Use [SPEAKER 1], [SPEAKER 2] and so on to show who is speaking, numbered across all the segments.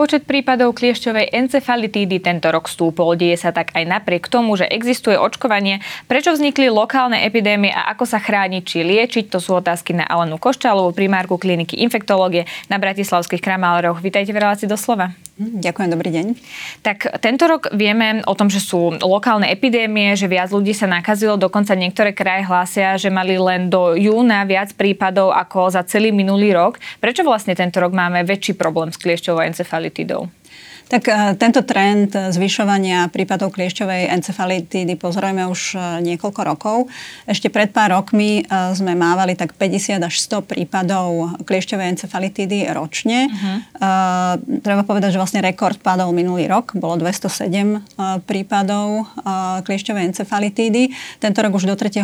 [SPEAKER 1] Počet prípadov kliešťovej encefalitídy tento rok stúpol. Deje sa tak aj napriek tomu, že existuje očkovanie. Prečo vznikli lokálne epidémie a ako sa chrániť či liečiť? To sú otázky na Alenu Koščalovú, primárku kliniky infektológie na Bratislavských kramáleroch. Vítajte v relácii doslova.
[SPEAKER 2] Hm, ďakujem, dobrý deň.
[SPEAKER 1] Tak tento rok vieme o tom, že sú lokálne epidémie, že viac ľudí sa nakazilo, dokonca niektoré kraje hlásia, že mali len do júna viac prípadov ako za celý minulý rok. Prečo vlastne tento rok máme väčší problém s kliešťovou encefalitídou? Encefalitidou?
[SPEAKER 2] Tak e, tento trend zvyšovania prípadov kliešťovej encefalitídy pozorujeme už e, niekoľko rokov. Ešte pred pár rokmi e, sme mávali tak 50 až 100 prípadov kliešťovej encefalitídy ročne. Uh-huh. Treba povedať, že vlastne rekord padol minulý rok. Bolo 207 prípadov kliešťovej encefalitídy. Tento rok už do 3.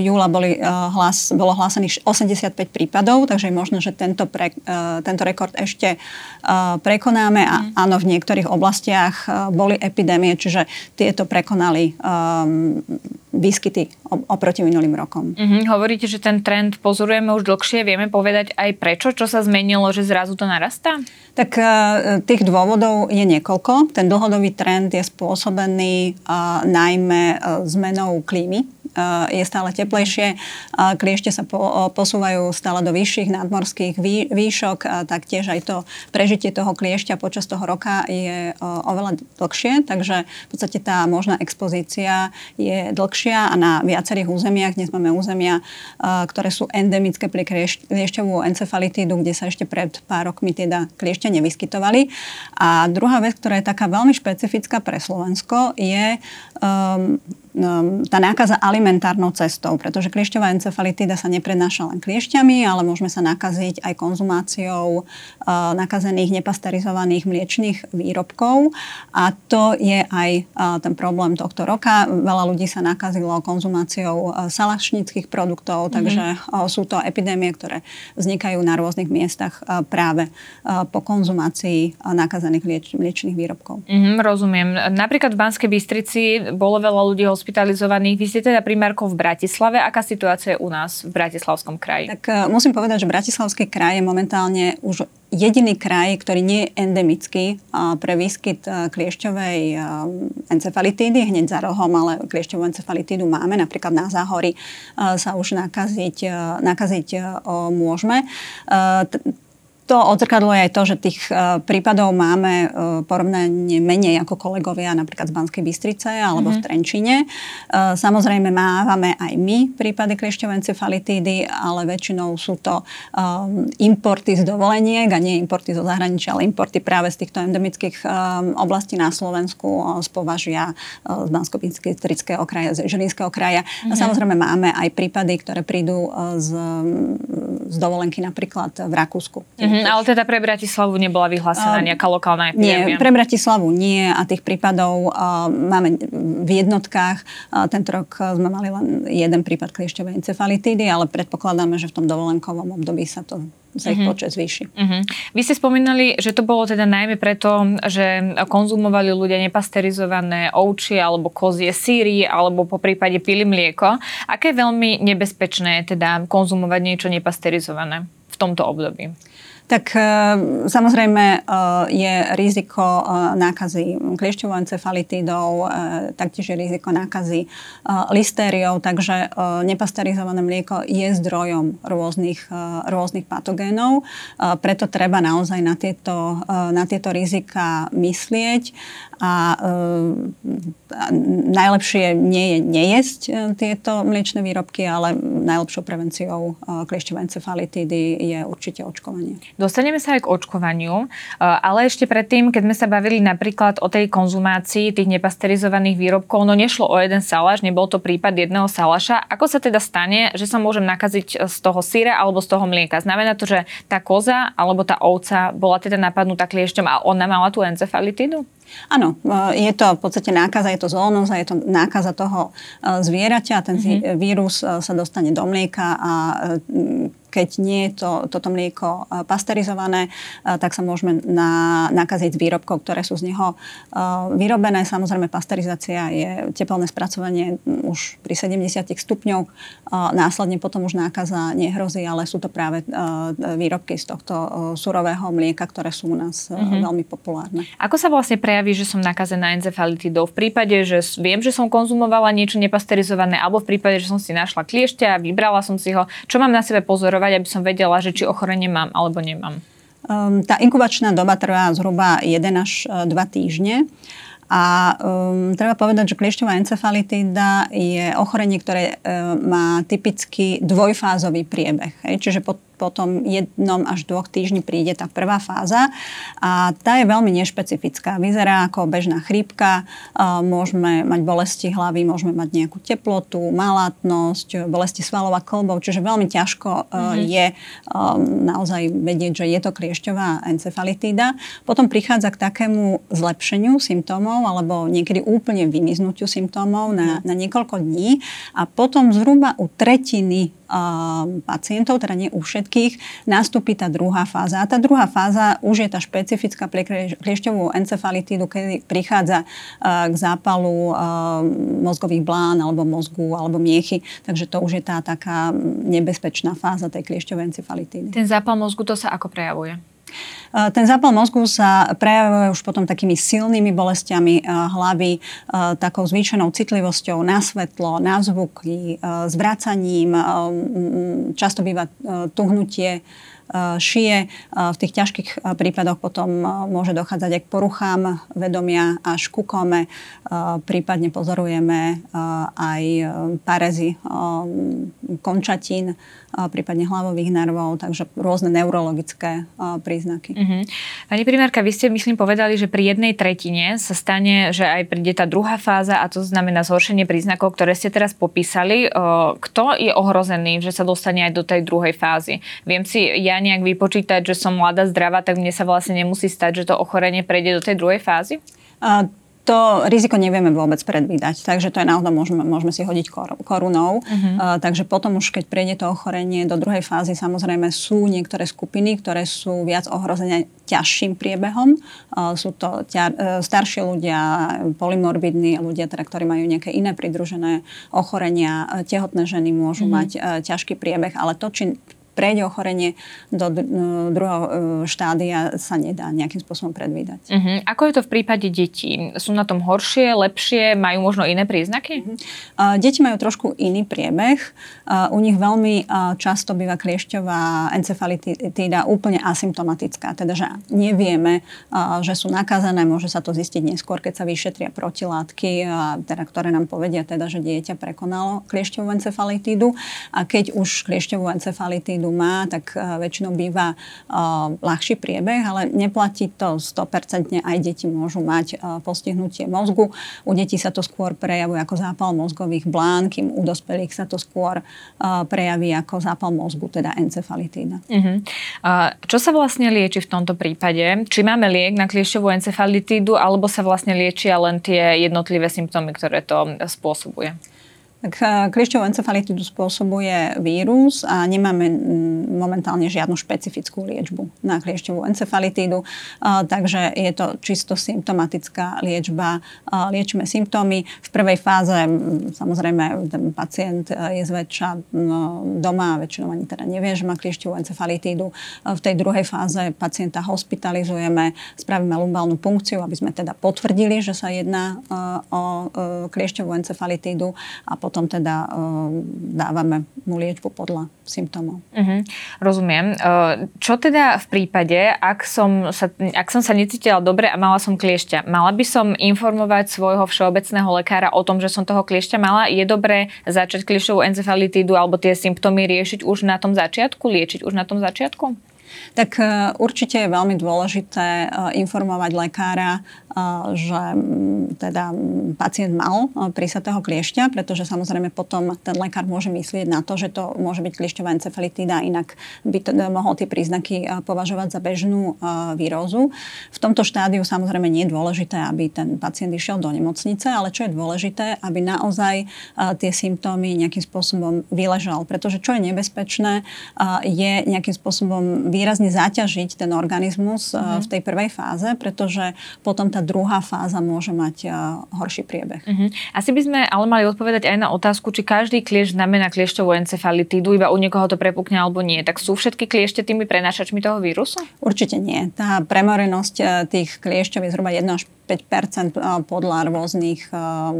[SPEAKER 2] júla boli hlas, bolo hlásených 85 prípadov, takže je možno, že tento, pre, tento rekord ešte prekonáme. A uh-huh. áno, v niek- niektorých oblastiach e, boli epidémie, čiže tieto prekonali um, výskyty oproti minulým rokom.
[SPEAKER 1] Mm-hmm. Hovoríte, že ten trend pozorujeme už dlhšie. Vieme povedať aj prečo? Čo sa zmenilo, že zrazu to narastá?
[SPEAKER 2] Tak uh, tých dôvodov je niekoľko. Ten dlhodobý trend je spôsobený uh, najmä zmenou klímy je stále teplejšie, kliešte sa posúvajú stále do vyšších nadmorských výšok, taktiež aj to prežitie toho kliešťa počas toho roka je oveľa dlhšie, takže v podstate tá možná expozícia je dlhšia a na viacerých územiach, dnes máme územia, ktoré sú endemické pre kliešťovú encefalitídu, kde sa ešte pred pár rokmi teda kliešťa nevyskytovali. A druhá vec, ktorá je taká veľmi špecifická pre Slovensko, je um, Ehm, tá nákaza alimentárnou cestou, pretože kliešťová encefalitída sa neprenáša len kliešťami, ale môžeme sa nakaziť aj konzumáciou uh, nakazených nepasterizovaných mliečných výrobkov a to je aj uh, ten problém tohto roka. Veľa ľudí sa nakazilo konzumáciou uh, salašnických produktov, mm-hmm. takže uh, sú to epidémie, ktoré vznikajú na rôznych miestach práve po konzumácii nakazených lieč, mliečných výrobkov.
[SPEAKER 1] Mm-hmm, rozumiem. Napríklad v Banskej Bystrici bolo veľa ľudí hospitalizovaných. Vy ste teda primárkou v Bratislave. Aká situácia je u nás v Bratislavskom kraji?
[SPEAKER 2] Tak uh, musím povedať, že Bratislavský kraj je momentálne už jediný kraj, ktorý nie je endemický uh, pre výskyt uh, kliešťovej encefalitídy. Hneď za rohom, ale kliešťovú encefalitídu máme. Napríklad na Záhori uh, sa už nakaziť, nakaziť môžeme. To odzrkadluje aj to, že tých uh, prípadov máme uh, porovnanie menej ako kolegovia napríklad z Banskej Bystrice alebo mm-hmm. v mhm. Trenčine. Uh, samozrejme mávame aj my prípady kliešťovej encefalitídy, ale väčšinou sú to importy z dovoleniek a nie importy zo zahraničia, ale importy práve z týchto endemických oblastí na Slovensku, z Považia, z bansko bystrického kraja, z Žilinského kraja. Mm-hmm. A mhm. samozrejme máme aj prípady, ktoré prídu z, z dovolenky napríklad v Rakúsku. Mm-hmm.
[SPEAKER 1] Mm, ale teda pre Bratislavu nebola vyhlásená uh, nejaká lokálna epidémia?
[SPEAKER 2] Nie, pre Bratislavu nie a tých prípadov uh, máme v jednotkách. Uh, tento rok sme mali len jeden prípad kliešťovej encefalitídy, ale predpokladáme, že v tom dovolenkovom období sa to sa ich uh-huh. počet zvýši. Uh-huh.
[SPEAKER 1] Vy ste spomínali, že to bolo teda najmä preto, že konzumovali ľudia nepasterizované ovčie alebo kozie síry alebo po prípade pili mlieko. Aké je veľmi nebezpečné teda konzumovať niečo nepasterizované v tomto období?
[SPEAKER 2] Tak e, samozrejme e, je riziko e, nákazy kliešťovou encefalitídou, taktiež je riziko nákazy listériou, takže nepasterizované mlieko je zdrojom rôznych, rôznych patogénov. Preto treba naozaj na tieto, na tieto rizika myslieť a najlepšie nie je nejesť tieto mliečne výrobky, ale najlepšou prevenciou kliešťovej encefalitídy je určite očkovanie.
[SPEAKER 1] Dostaneme sa aj k očkovaniu, eh, ale ešte predtým, keď sme sa bavili napríklad o tej konzumácii tých nepasterizovaných výrobkov, no nešlo o jeden salaš, nebol to prípad jedného salaša. Ako sa teda stane, že sa môžem nakaziť z toho syra alebo z toho mlieka? Znamená to, že tá koza alebo tá ovca bola teda napadnutá kliešťom a ona mala tú encefalitídu?
[SPEAKER 2] Áno, e, je to v podstate nákaza, je to zoonóza, je to nákaza toho e, zvieraťa. Ten mm-hmm. vírus e, sa dostane do mlieka a keď nie je to, toto mlieko pasterizované, tak sa môžeme na, nakaziť z výrobkov, ktoré sú z neho vyrobené. Samozrejme, pasterizácia je teplné spracovanie už pri 70 stupňov. Následne potom už nákaza nehrozí, ale sú to práve výrobky z tohto surového mlieka, ktoré sú u nás mm-hmm. veľmi populárne.
[SPEAKER 1] Ako sa vlastne prejaví, že som nakazená encefalitidou? V prípade, že viem, že som konzumovala niečo nepasterizované, alebo v prípade, že som si našla kliešťa a vybrala som si ho, čo mám na sebe pozorovať, aby som vedela, že či ochorenie mám alebo nemám?
[SPEAKER 2] Um, tá inkubačná doba trvá zhruba 1 až 2 e, týždne. A um, treba povedať, že kliešťová encefalitída je ochorenie, ktoré um, má typicky dvojfázový priebeh. Hej? Čiže po, po tom jednom až dvoch týždni príde tá prvá fáza a tá je veľmi nešpecifická. Vyzerá ako bežná chrípka, môžeme mať bolesti hlavy, môžeme mať nejakú teplotu, malátnosť, bolesti svalov a klbov, čiže veľmi ťažko mm-hmm. je naozaj vedieť, že je to kliešťová encefalitída. Potom prichádza k takému zlepšeniu symptómov alebo niekedy úplne vymiznutiu symptómov na, na niekoľko dní a potom zhruba u tretiny pacientov, teda nie u všetkých, nastúpi tá druhá fáza. A tá druhá fáza už je tá špecifická pre kliešťovú encefalitídu, kedy prichádza k zápalu mozgových blán alebo mozgu alebo miechy. Takže to už je tá taká nebezpečná fáza tej kliešťovej encefalitídy.
[SPEAKER 1] Ten zápal mozgu to sa ako prejavuje?
[SPEAKER 2] Ten zápal mozgu sa prejavuje už potom takými silnými bolestiami hlavy, takou zvýšenou citlivosťou na svetlo, na zvuky, zvracaním, často býva tuhnutie šije. V tých ťažkých prípadoch potom môže dochádzať aj k poruchám vedomia až ku kome. Prípadne pozorujeme aj parezy končatín, prípadne hlavových nervov, takže rôzne neurologické príznaky. Uh-huh.
[SPEAKER 1] Pani primárka, vy ste, myslím, povedali, že pri jednej tretine sa stane, že aj príde tá druhá fáza a to znamená zhoršenie príznakov, ktoré ste teraz popísali. Kto je ohrozený, že sa dostane aj do tej druhej fázy? Viem si ja nejak vypočítať, že som mladá, zdravá, tak mne sa vlastne nemusí stať, že to ochorenie prejde do tej druhej fázy?
[SPEAKER 2] Uh, to riziko nevieme vôbec predvídať, takže to je naozaj, môžeme, môžeme si hodiť kor, korunou. Uh-huh. Uh, takže potom už, keď prejde to ochorenie do druhej fázy, samozrejme sú niektoré skupiny, ktoré sú viac ohrozené ťažším priebehom. Uh, sú to ťa, uh, starší ľudia, polymorbidní ľudia, teda, ktorí majú nejaké iné pridružené ochorenia. Uh, tehotné ženy môžu uh-huh. mať uh, ťažký priebeh, ale to, či prejde ochorenie do druhého e, štádia, sa nedá nejakým spôsobom predvídať.
[SPEAKER 1] Uh-huh. Ako je to v prípade detí? Sú na tom horšie, lepšie, majú možno iné príznaky? Uh-huh.
[SPEAKER 2] Uh, deti majú trošku iný priebeh. Uh, u nich veľmi uh, často býva kliešťová encefalitída úplne asymptomatická, teda že nevieme, uh, že sú nakázané, môže sa to zistiť neskôr, keď sa vyšetria protilátky, uh, teda, ktoré nám povedia, teda, že dieťa prekonalo kliešťovú encefalitídu. A keď už kliešťovú encefalitídu invalídu má, tak eh, väčšinou býva uh, ľahší priebeh, ale neplatí to 100%. Aj deti môžu mať uh, postihnutie mozgu. U detí sa to skôr prejavuje ako zápal mozgových blán, kým u dospelých sa to skôr prejaví ako zápal mozgu, teda encefalitída. Uh-huh.
[SPEAKER 1] Čo sa vlastne lieči v tomto prípade? Či máme liek na kliešťovú encefalitídu, alebo sa vlastne liečia len tie jednotlivé symptómy, ktoré to spôsobuje?
[SPEAKER 2] Tak eh, kliešťovú encefalitidu spôsobuje vírus a nemáme momentálne žiadnu špecifickú liečbu na kliešťovú encefalitídu, eh, takže je to čisto symptomatická liečba. Eh, liečíme symptómy. V prvej fáze samozrejme ten pacient je zväčša doma, väčšinou ani teda nevie, že má kliešťovú encefalitídu. V tej druhej fáze pacienta hospitalizujeme, spravíme lumbálnu punkciu, aby sme teda potvrdili, že sa jedná o kliešťovú encefalitídu a potom potom teda uh, dávame mu liečbu podľa symptómov. Uh-huh.
[SPEAKER 1] Rozumiem. Uh, čo teda v prípade, ak som, sa, ak som sa necítila dobre a mala som kliešťa, mala by som informovať svojho všeobecného lekára o tom, že som toho kliešťa mala? Je dobré začať kliešťovú encefalitídu alebo tie symptómy riešiť už na tom začiatku, liečiť už na tom začiatku?
[SPEAKER 2] Tak e, určite je veľmi dôležité informovať lekára, že teda pacient mal prísatého kliešťa, pretože samozrejme potom ten lekár môže myslieť na to, že to môže byť kliešťová encefalitída, inak by to mohol tie príznaky považovať za bežnú výrozu. V tomto štádiu samozrejme nie je dôležité, aby ten pacient išiel do nemocnice, ale čo je dôležité, aby naozaj tie symptómy nejakým spôsobom vyležal. Pretože čo je nebezpečné, je nejakým spôsobom výrazne zaťažiť ten organizmus mm-hmm. v tej prvej fáze, pretože potom tá druhá fáza môže mať horší priebeh. Mm-hmm.
[SPEAKER 1] Asi by sme ale mali odpovedať aj na otázku, či každý kliešť znamená kliešťovú encefalitídu, iba u niekoho to prepukne alebo nie. Tak sú všetky kliešte tými prenášačmi toho vírusu?
[SPEAKER 2] Určite nie. Tá premorenosť tých kliešťov je zhruba 1 až 5% podľa rôznych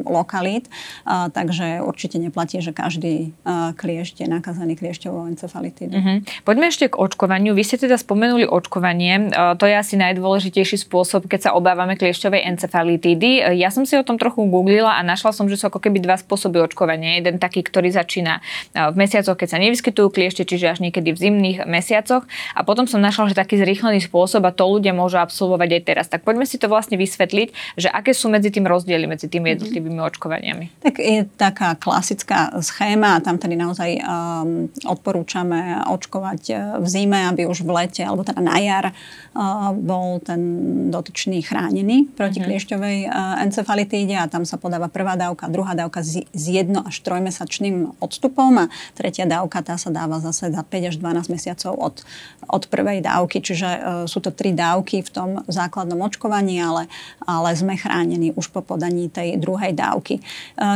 [SPEAKER 2] lokalít, takže určite neplatí, že každý kliešť je nakazaný kliešťovou encefalitídou. Uh-huh.
[SPEAKER 1] Poďme ešte k očkovaniu. Vy ste teda spomenuli očkovanie. To je asi najdôležitejší spôsob, keď sa obávame kliešťovej encefalitídy. Ja som si o tom trochu googlila a našla som, že sú ako keby dva spôsoby očkovania. Jeden taký, ktorý začína v mesiacoch, keď sa nevyskytujú kliešte, čiže až niekedy v zimných mesiacoch. A potom som našla, že taký zrýchlený spôsob a to ľudia môžu absolvovať aj teraz. Tak poďme si to vlastne vysvetliť vysvetliť, že aké sú medzi tým rozdiely, medzi tými mhm. jednotlivými očkovaniami.
[SPEAKER 2] Tak je taká klasická schéma a tam tedy naozaj um, odporúčame očkovať uh, v zime, aby už v lete alebo teda na jar uh, bol ten dotyčný chránený proti mm-hmm. kliešťovej uh, encefalitíde a tam sa podáva prvá dávka, druhá dávka s, s jedno až trojmesačným odstupom a tretia dávka tá sa dáva zase za 5 až 12 mesiacov od, od prvej dávky. Čiže uh, sú to tri dávky v tom základnom očkovaní, ale ale sme chránení už po podaní tej druhej dávky. E,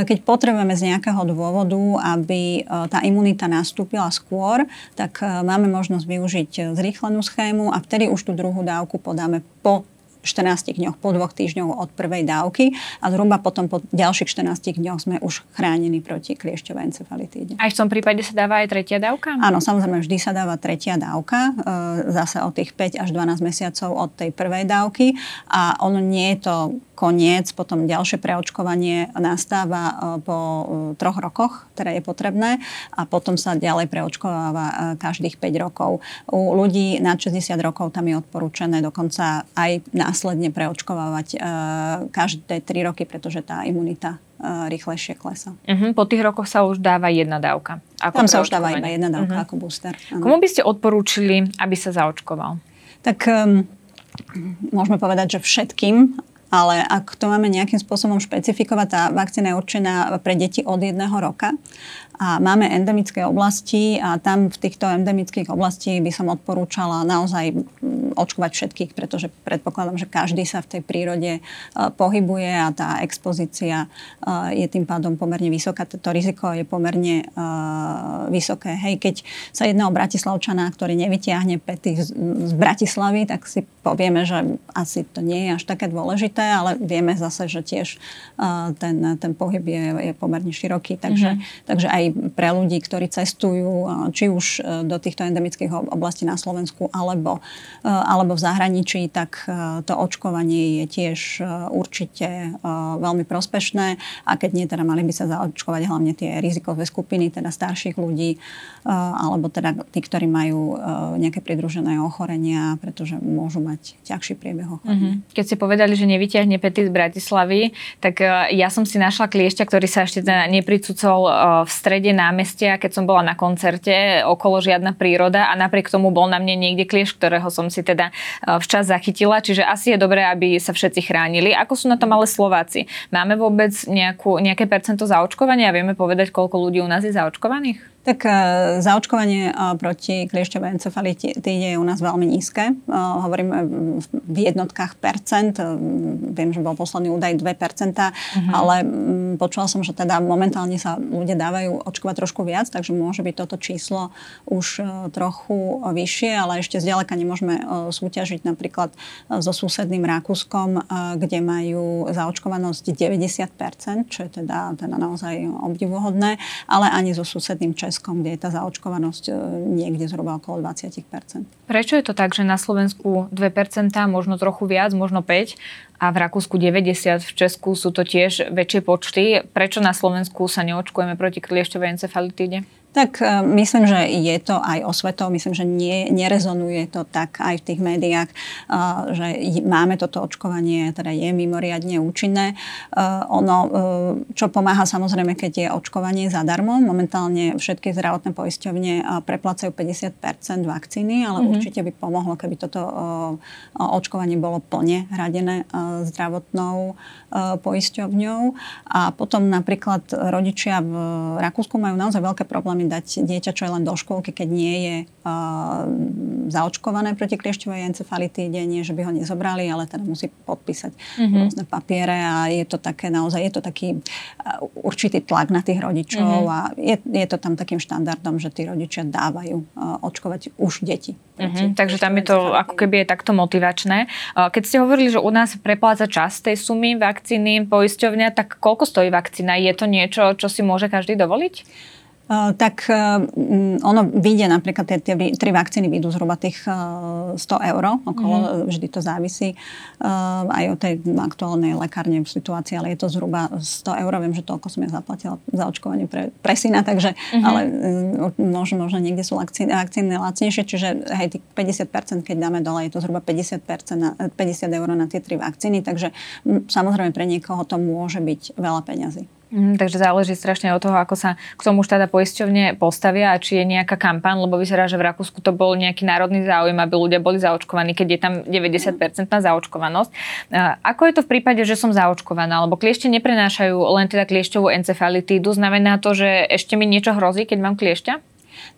[SPEAKER 2] keď potrebujeme z nejakého dôvodu, aby e, tá imunita nastúpila skôr, tak e, máme možnosť využiť zrýchlenú schému a vtedy už tú druhú dávku podáme po 14 dňoch, po dvoch týždňoch od prvej dávky a zhruba potom po ďalších 14 dňoch sme už chránení proti kliešťovej encefalitíde.
[SPEAKER 1] Aj v tom prípade sa dáva aj tretia dávka?
[SPEAKER 2] Áno, samozrejme vždy sa dáva tretia dávka, e, zase od tých 5 až 12 mesiacov od tej prvej dávky a ono nie je to koniec, potom ďalšie preočkovanie nastáva e, po e, troch rokoch, ktoré je potrebné a potom sa ďalej preočkováva každých 5 rokov. U ľudí nad 60 rokov tam je odporúčané dokonca aj na následne preočkovávať uh, každé 3 roky, pretože tá imunita uh, rýchlejšie klesa.
[SPEAKER 1] Uh-huh. Po tých rokoch sa už dáva jedna dávka.
[SPEAKER 2] Ako Tam sa už dáva iba jedna dávka uh-huh. ako booster.
[SPEAKER 1] Ano. Komu by ste odporúčili, aby sa zaočkoval?
[SPEAKER 2] Tak um, môžeme povedať, že všetkým, ale ak to máme nejakým spôsobom špecifikovať, tá vakcína je určená pre deti od jedného roka a máme endemické oblasti a tam v týchto endemických oblastí by som odporúčala naozaj očkovať všetkých, pretože predpokladám, že každý sa v tej prírode e, pohybuje a tá expozícia e, je tým pádom pomerne vysoká. To riziko je pomerne e, vysoké. Hej, keď sa jedná o Bratislavčana, ktorý nevytiahne pety z Bratislavy, tak si povieme, že asi to nie je až také dôležité, ale vieme zase, že tiež ten, ten pohyb je, je pomerne široký. Takže, mm-hmm. takže aj pre ľudí, ktorí cestujú či už e, do týchto endemických oblastí na Slovensku alebo, e, alebo v zahraničí, tak e, to očkovanie je tiež určite veľmi prospešné a keď nie, teda mali by sa zaočkovať hlavne tie rizikové skupiny, teda starších ľudí alebo teda tí, ktorí majú nejaké pridružené ochorenia, pretože môžu mať ťažší priebeh ochorenia.
[SPEAKER 1] Mm-hmm. Keď ste povedali, že nevyťahne pety z Bratislavy, tak ja som si našla kliešťa, ktorý sa ešte teda nepricúcol v strede strede námestia, keď som bola na koncerte, okolo žiadna príroda a napriek tomu bol na mne niekde klieš, ktorého som si teda e, včas zachytila, čiže asi je dobré, aby sa všetci chránili. Ako sú na tom ale Slováci? Máme vôbec nejakú, nejaké percento zaočkovania? Vieme povedať, koľko ľudí u nás je zaočkovaných?
[SPEAKER 2] Tak e, zaočkovanie e, proti kliešťovej encefalitíde je u nás veľmi nízke. E, hovoríme v jednotkách percent. Viem, že bol posledný údaj 2%, uh-huh. ale počula som, že teda momentálne sa ľudia dávajú očkovať trošku viac, takže môže byť toto číslo už trochu vyššie, ale ešte zďaleka nemôžeme súťažiť napríklad so susedným Rakúskom, kde majú zaočkovanosť 90%, čo je teda, teda naozaj obdivuhodné, ale ani so susedným Českom Českom, kde je tá zaočkovanosť e, niekde zhruba okolo 20
[SPEAKER 1] Prečo je to tak, že na Slovensku 2% možno trochu viac, možno 5 a v Rakúsku 90, v Česku sú to tiež väčšie počty. Prečo na Slovensku sa neočkujeme proti kliešťovej encefalitíde?
[SPEAKER 2] Tak e, myslím, že je to aj osvetou, myslím, že nie, nerezonuje to tak aj v tých médiách, e, že máme toto očkovanie, teda je mimoriadne účinné. E, ono, čo pomáha samozrejme, keď je očkovanie zadarmo, momentálne všetky zdravotné poisťovne preplácajú 50% vakcíny, ale mm-hmm. určite by pomohlo, keby toto očkovanie bolo plne hradené zdravotnou poisťovňou. A potom napríklad rodičia v Rakúsku majú naozaj veľké problémy dať dieťa, čo je len do škôlky, keď nie je uh, zaočkované proti kliešťovej encefalitíde, nie, že by ho nezobrali, ale teda musí podpísať mm-hmm. rôzne papiere a je to také naozaj, je to taký uh, určitý tlak na tých rodičov mm-hmm. a je, je to tam takým štandardom, že tí rodičia dávajú uh, očkovať už deti.
[SPEAKER 1] Mm-hmm. Takže tam je to ako keby je takto motivačné. Uh, keď ste hovorili, že u nás prepláca čas tej sumy vakcíny poisťovňa, tak koľko stojí vakcína? Je to niečo, čo si môže každý dovoliť?
[SPEAKER 2] Tak eh, ono vyjde napríklad, tie, tie tri vakcíny vyjdú zhruba tých 100 eh, eur, okolo, mm. vždy to závisí aj od tej aktuálnej lekárne v situácii, ale je to zhruba 100 eur. Viem, že toľko som ja zaplatila za očkovanie pre, pre syna, takže, mm-hmm. ale možno, možno niekde sú vakcíny, vakcíny lacnejšie, čiže hej, tých 50%, keď dáme dole, je to zhruba 50%, na, 50 eur na tie tri vakcíny, takže samozrejme pre niekoho to môže byť veľa peňazí.
[SPEAKER 1] Mm, takže záleží strašne od toho, ako sa k tomu už teda poisťovne postavia a či je nejaká kampaň, lebo vyzerá, že v Rakúsku to bol nejaký národný záujem, aby ľudia boli zaočkovaní, keď je tam 90% na zaočkovanosť. Ako je to v prípade, že som zaočkovaná? Lebo kliešte neprenášajú len teda kliešťovú encefalitídu. Znamená to, že ešte mi niečo hrozí, keď mám kliešťa?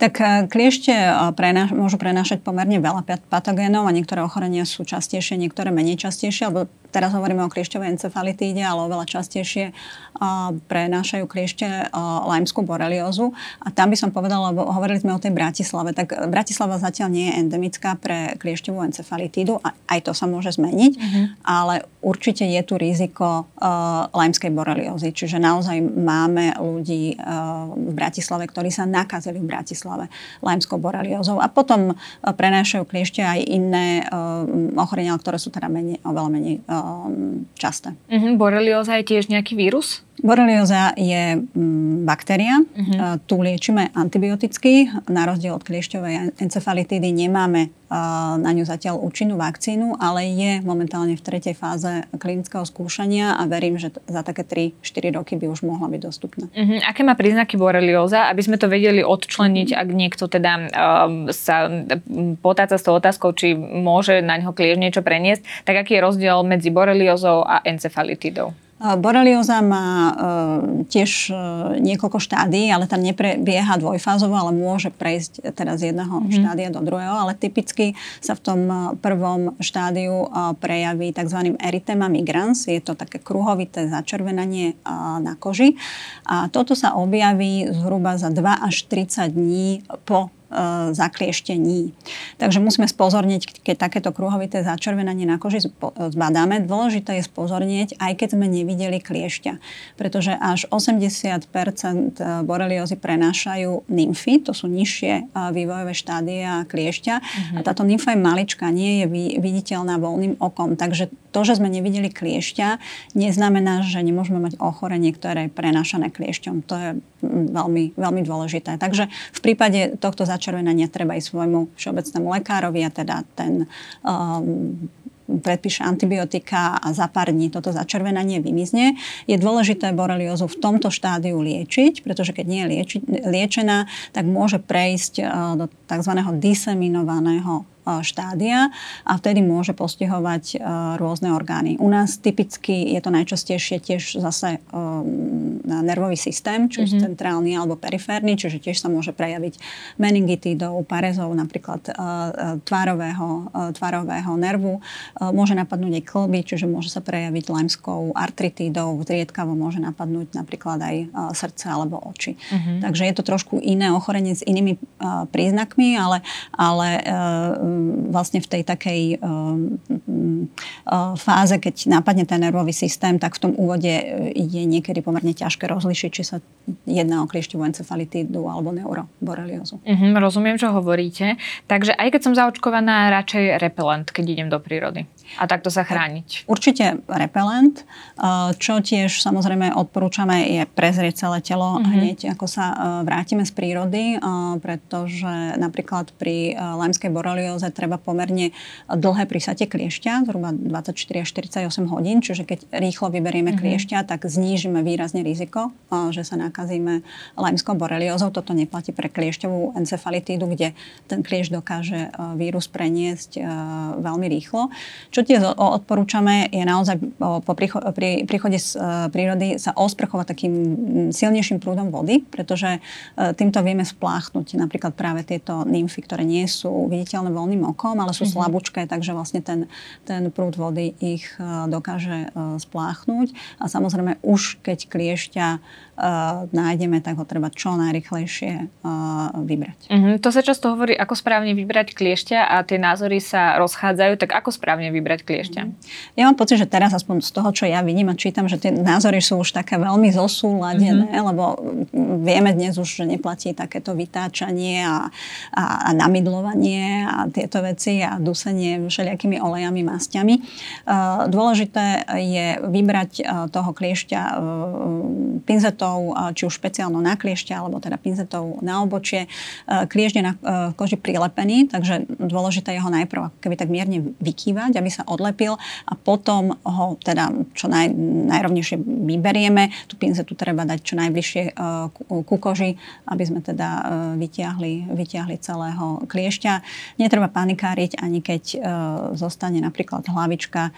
[SPEAKER 2] Tak eh, kliešte eh, prenáš, môžu prenášať pomerne veľa patogénov a niektoré ochorenia sú častejšie, niektoré menej častejšie, alebo teraz hovoríme o kliešťovej encefalitíde, ale oveľa častejšie uh, prenášajú kliešte uh, lajmskú boreliózu. A tam by som povedala, lebo hovorili sme o tej Bratislave, tak Bratislava zatiaľ nie je endemická pre kliešťovú encefalitídu, a aj to sa môže zmeniť, uh-huh. ale určite je tu riziko uh, lajmskej boreliózy, čiže naozaj máme ľudí uh, v Bratislave, ktorí sa nakazili v Bratislave lajmskou boreliózou a potom uh, prenášajú kliešte aj iné uh, ochorenia, ktoré sú teda menej, oveľa menej uh, um, časté.
[SPEAKER 1] Uh-huh. Borelioza je tiež nejaký vírus?
[SPEAKER 2] Borelioza je mm, baktéria. Uh-huh. Tu liečíme antibioticky. Na rozdiel od kliešťovej encefalitídy nemáme na ňu zatiaľ účinnú vakcínu, ale je momentálne v tretej fáze klinického skúšania a verím, že za také 3-4 roky by už mohla byť dostupná.
[SPEAKER 1] Uh-huh. Aké má príznaky borelioza, aby sme to vedeli odčleniť, ak niekto teda uh, sa potáca s tou otázkou, či môže na ňo kliež niečo preniesť, tak aký je rozdiel medzi boreliozou a encefalitidou?
[SPEAKER 2] Borelioza má e, tiež e, niekoľko štádií, ale tam neprebieha dvojfázovo, ale môže prejsť teda z jedného mm-hmm. štádia do druhého, ale typicky sa v tom e, prvom štádiu prejaví tzv. erytema migrans. Je to také kruhovité začervenanie na koži. A toto sa objaví zhruba za 2 až 30 dní po E, zaklieštení. Takže musíme spozorniť, keď takéto kruhovité začervenanie na koži zbadáme. Dôležité je spozornieť, aj keď sme nevideli kliešťa. Pretože až 80% boreliózy prenášajú nymfy, to sú nižšie e, vývojové štádia kliešťa. Uh-huh. A táto nymfa je maličká, nie je viditeľná voľným okom. Takže to, že sme nevideli kliešťa, neznamená, že nemôžeme mať ochorenie, ktoré je prenášané kliešťom. To je veľmi, veľmi dôležité. Takže v prípade tohto začervenania začervenania treba ísť svojmu všeobecnému lekárovi a teda ten um, predpíše antibiotika a za pár dní toto začervenanie vymizne. Je dôležité boreliózu v tomto štádiu liečiť, pretože keď nie je lieči, liečená, tak môže prejsť uh, do tzv. diseminovaného štádia a vtedy môže postihovať rôzne orgány. U nás typicky je to najčastejšie tiež zase nervový systém, či už mm-hmm. centrálny alebo periférny, čiže tiež sa môže prejaviť meningitidou, parezou napríklad tvárového, tvárového nervu. Môže napadnúť aj klby, čiže môže sa prejaviť lajmskou artritídou, zriedkavo môže napadnúť napríklad aj srdce alebo oči. Mm-hmm. Takže je to trošku iné ochorenie s inými príznakmi, ale, ale vlastne v tej takej eh, eh, fáze, keď napadne ten nervový systém, tak v tom úvode eh, je niekedy pomerne ťažké rozlišiť, či sa jedná o kliešťovú encefalitídu alebo neuroboreliózu.
[SPEAKER 1] Mm-hmm, rozumiem, čo hovoríte. Takže aj keď som zaočkovaná, radšej repelent, keď idem do prírody. A takto sa chrániť.
[SPEAKER 2] Určite repelent, čo tiež samozrejme odporúčame je prezrieť celé telo mm-hmm. hneď, ako sa vrátime z prírody, pretože napríklad pri lajmskej borelióze treba pomerne dlhé prisatie kliešťa, zhruba 24 až 48 hodín, čiže keď rýchlo vyberieme mm-hmm. kliešťa, tak znížime výrazne riziko, že sa nakazíme lajmskou boreliózou. Toto neplatí pre kliešťovú encefalitídu, kde ten kliešť dokáže vírus preniesť veľmi rýchlo. Čo tie odporúčame je naozaj po príchode z prírody sa osprchovať takým silnejším prúdom vody, pretože týmto vieme spláchnuť napríklad práve tieto nymfy, ktoré nie sú viditeľné voľným okom, ale sú mm-hmm. slabúčké, takže vlastne ten, ten prúd vody ich dokáže spláchnuť. A samozrejme už keď kliešťa nájdeme, tak ho treba čo najrychlejšie uh, vybrať.
[SPEAKER 1] Uh-huh. To sa často hovorí, ako správne vybrať kliešťa a tie názory sa rozchádzajú, tak ako správne vybrať kliešťa? Uh-huh.
[SPEAKER 2] Ja mám pocit, že teraz aspoň z toho, čo ja vidím a čítam, že tie názory sú už také veľmi zosúladené, uh-huh. lebo vieme dnes už, že neplatí takéto vytáčanie a, a, a namidlovanie a tieto veci a dusenie všelijakými olejami, masťami. Uh, dôležité je vybrať toho kliešťa uh, pinzetou či už špeciálno na kliešťa, alebo teda pinzetou na obočie. Kliešť je na koži prilepený, takže dôležité je ho najprv keby tak mierne vykývať, aby sa odlepil a potom ho teda čo naj, najrovnejšie vyberieme. Tú pinzetu treba dať čo najbližšie ku koži, aby sme teda vytiahli, vytiahli celého kliešťa. Netreba panikáriť ani keď zostane napríklad hlavička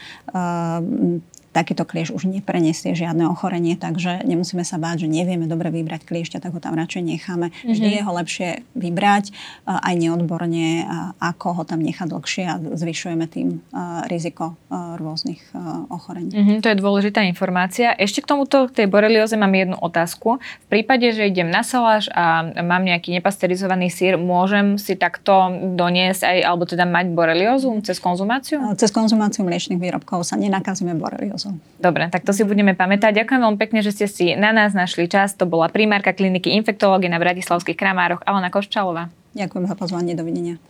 [SPEAKER 2] takýto klieš už nepreniesie žiadne ochorenie, takže nemusíme sa báť, že nevieme dobre vybrať kliešťa, tak ho tam radšej necháme. Mm-hmm. Vždy je ho lepšie vybrať aj neodborne, ako ho tam nechať dlhšie a zvyšujeme tým riziko rôznych ochorení.
[SPEAKER 1] Mm-hmm, to je dôležitá informácia. Ešte k tomuto, k tej borelioze mám jednu otázku. V prípade, že idem na saláž a mám nejaký nepasterizovaný sír, môžem si takto doniesť aj, alebo teda mať boreliózu cez konzumáciu?
[SPEAKER 2] Cez konzumáciu mliečných výrobkov sa nenakazíme boreliózou diagnózou.
[SPEAKER 1] Dobre, tak to si budeme pamätať. Ďakujem veľmi pekne, že ste si na nás našli čas. To bola primárka kliniky infektológie na Bratislavských Kramároch Alena Koščalová.
[SPEAKER 2] Ďakujem za pozvanie, dovidenia.